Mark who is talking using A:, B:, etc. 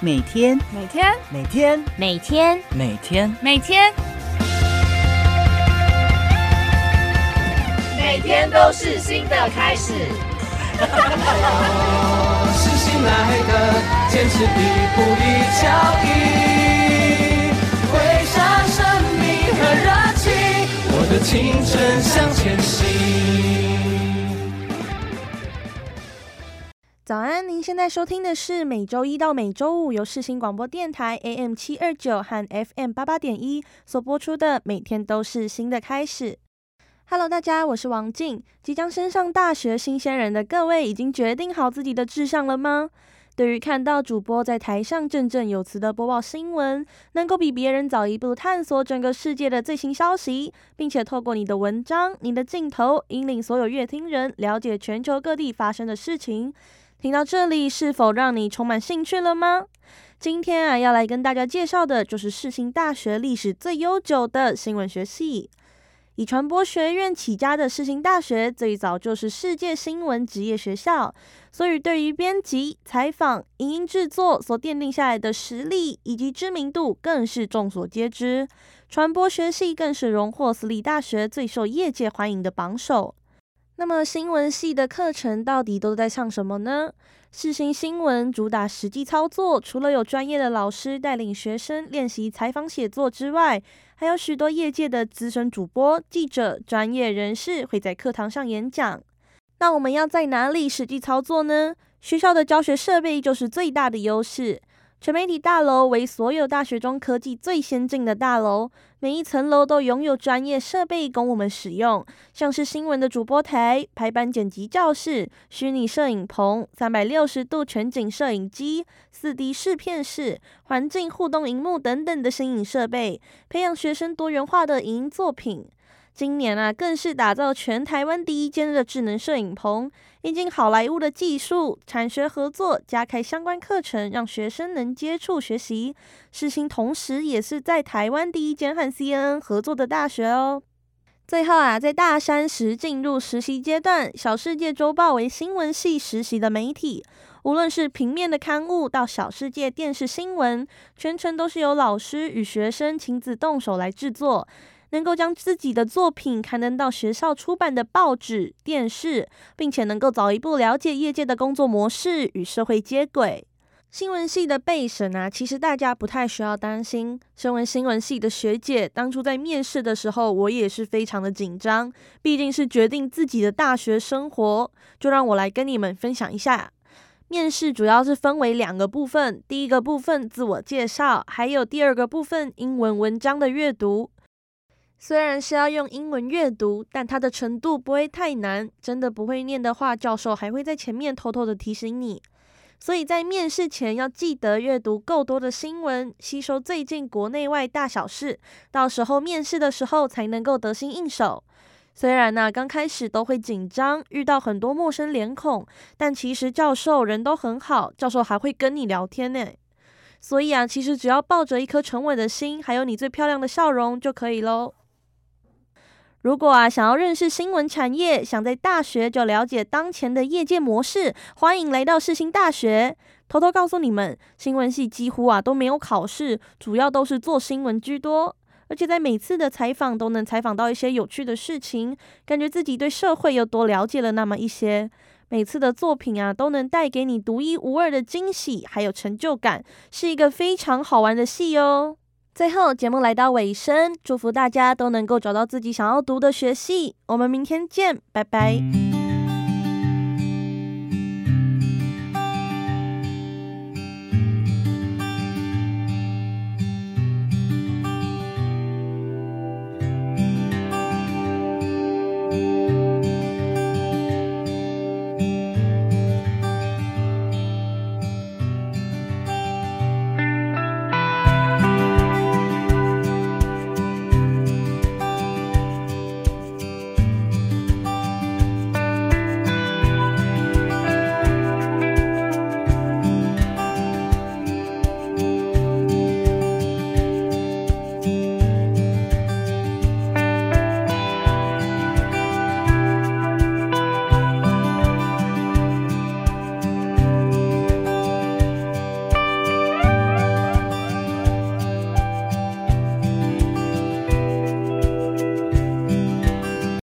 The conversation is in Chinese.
A: 每天
B: 每天
A: 每天
C: 每天
A: 每天
B: 每天
D: 每天都是新的开始。
E: 我是新来的，坚持一步一脚印，挥洒生命和热情，我的青春向前行。
F: 早安，您现在收听的是每周一到每周五由世新广播电台 AM 七二九和 FM 八八点一所播出的《每天都是新的开始》。Hello，大家，我是王静。即将升上大学新鲜人的各位，已经决定好自己的志向了吗？对于看到主播在台上振振有词的播报新闻，能够比别人早一步探索整个世界的最新消息，并且透过你的文章、你的镜头，引领所有乐听人了解全球各地发生的事情。听到这里，是否让你充满兴趣了吗？今天啊，要来跟大家介绍的就是世新大学历史最悠久的新闻学系。以传播学院起家的世新大学，最早就是世界新闻职业学校，所以对于编辑、采访、影音制作所奠定下来的实力以及知名度，更是众所皆知。传播学系更是荣获私立大学最受业界欢迎的榜首。那么新闻系的课程到底都在上什么呢？世新新闻主打实际操作，除了有专业的老师带领学生练习采访写作之外，还有许多业界的资深主播、记者、专业人士会在课堂上演讲。那我们要在哪里实际操作呢？学校的教学设备就是最大的优势。全媒体大楼为所有大学中科技最先进的大楼，每一层楼都拥有专业设备供我们使用，像是新闻的主播台、排版剪辑教室、虚拟摄影棚、三百六十度全景摄影机、四 D 视片室、环境互动荧幕等等的新颖设备，培养学生多元化的影音作品。今年啊，更是打造全台湾第一间的智能摄影棚，引进好莱坞的技术，产学合作，加开相关课程，让学生能接触学习。世新同时也是在台湾第一间和 CNN 合作的大学哦。最后啊，在大三时进入实习阶段，小世界周报为新闻系实习的媒体，无论是平面的刊物到小世界电视新闻，全程都是由老师与学生亲自动手来制作。能够将自己的作品刊登到学校出版的报纸、电视，并且能够早一步了解业界的工作模式与社会接轨。新闻系的备审啊，其实大家不太需要担心。身为新闻系的学姐，当初在面试的时候，我也是非常的紧张，毕竟是决定自己的大学生活。就让我来跟你们分享一下，面试主要是分为两个部分，第一个部分自我介绍，还有第二个部分英文文章的阅读。虽然是要用英文阅读，但它的程度不会太难。真的不会念的话，教授还会在前面偷偷的提醒你。所以在面试前要记得阅读够多的新闻，吸收最近国内外大小事，到时候面试的时候才能够得心应手。虽然呢刚开始都会紧张，遇到很多陌生脸孔，但其实教授人都很好，教授还会跟你聊天呢。所以啊，其实只要抱着一颗沉稳的心，还有你最漂亮的笑容就可以喽。如果啊想要认识新闻产业，想在大学就了解当前的业界模式，欢迎来到世新大学。偷偷告诉你们，新闻系几乎啊都没有考试，主要都是做新闻居多。而且在每次的采访都能采访到一些有趣的事情，感觉自己对社会又多了解了那么一些。每次的作品啊都能带给你独一无二的惊喜，还有成就感，是一个非常好玩的戏哦。最后，节目来到尾声，祝福大家都能够找到自己想要读的学系。我们明天见，拜拜。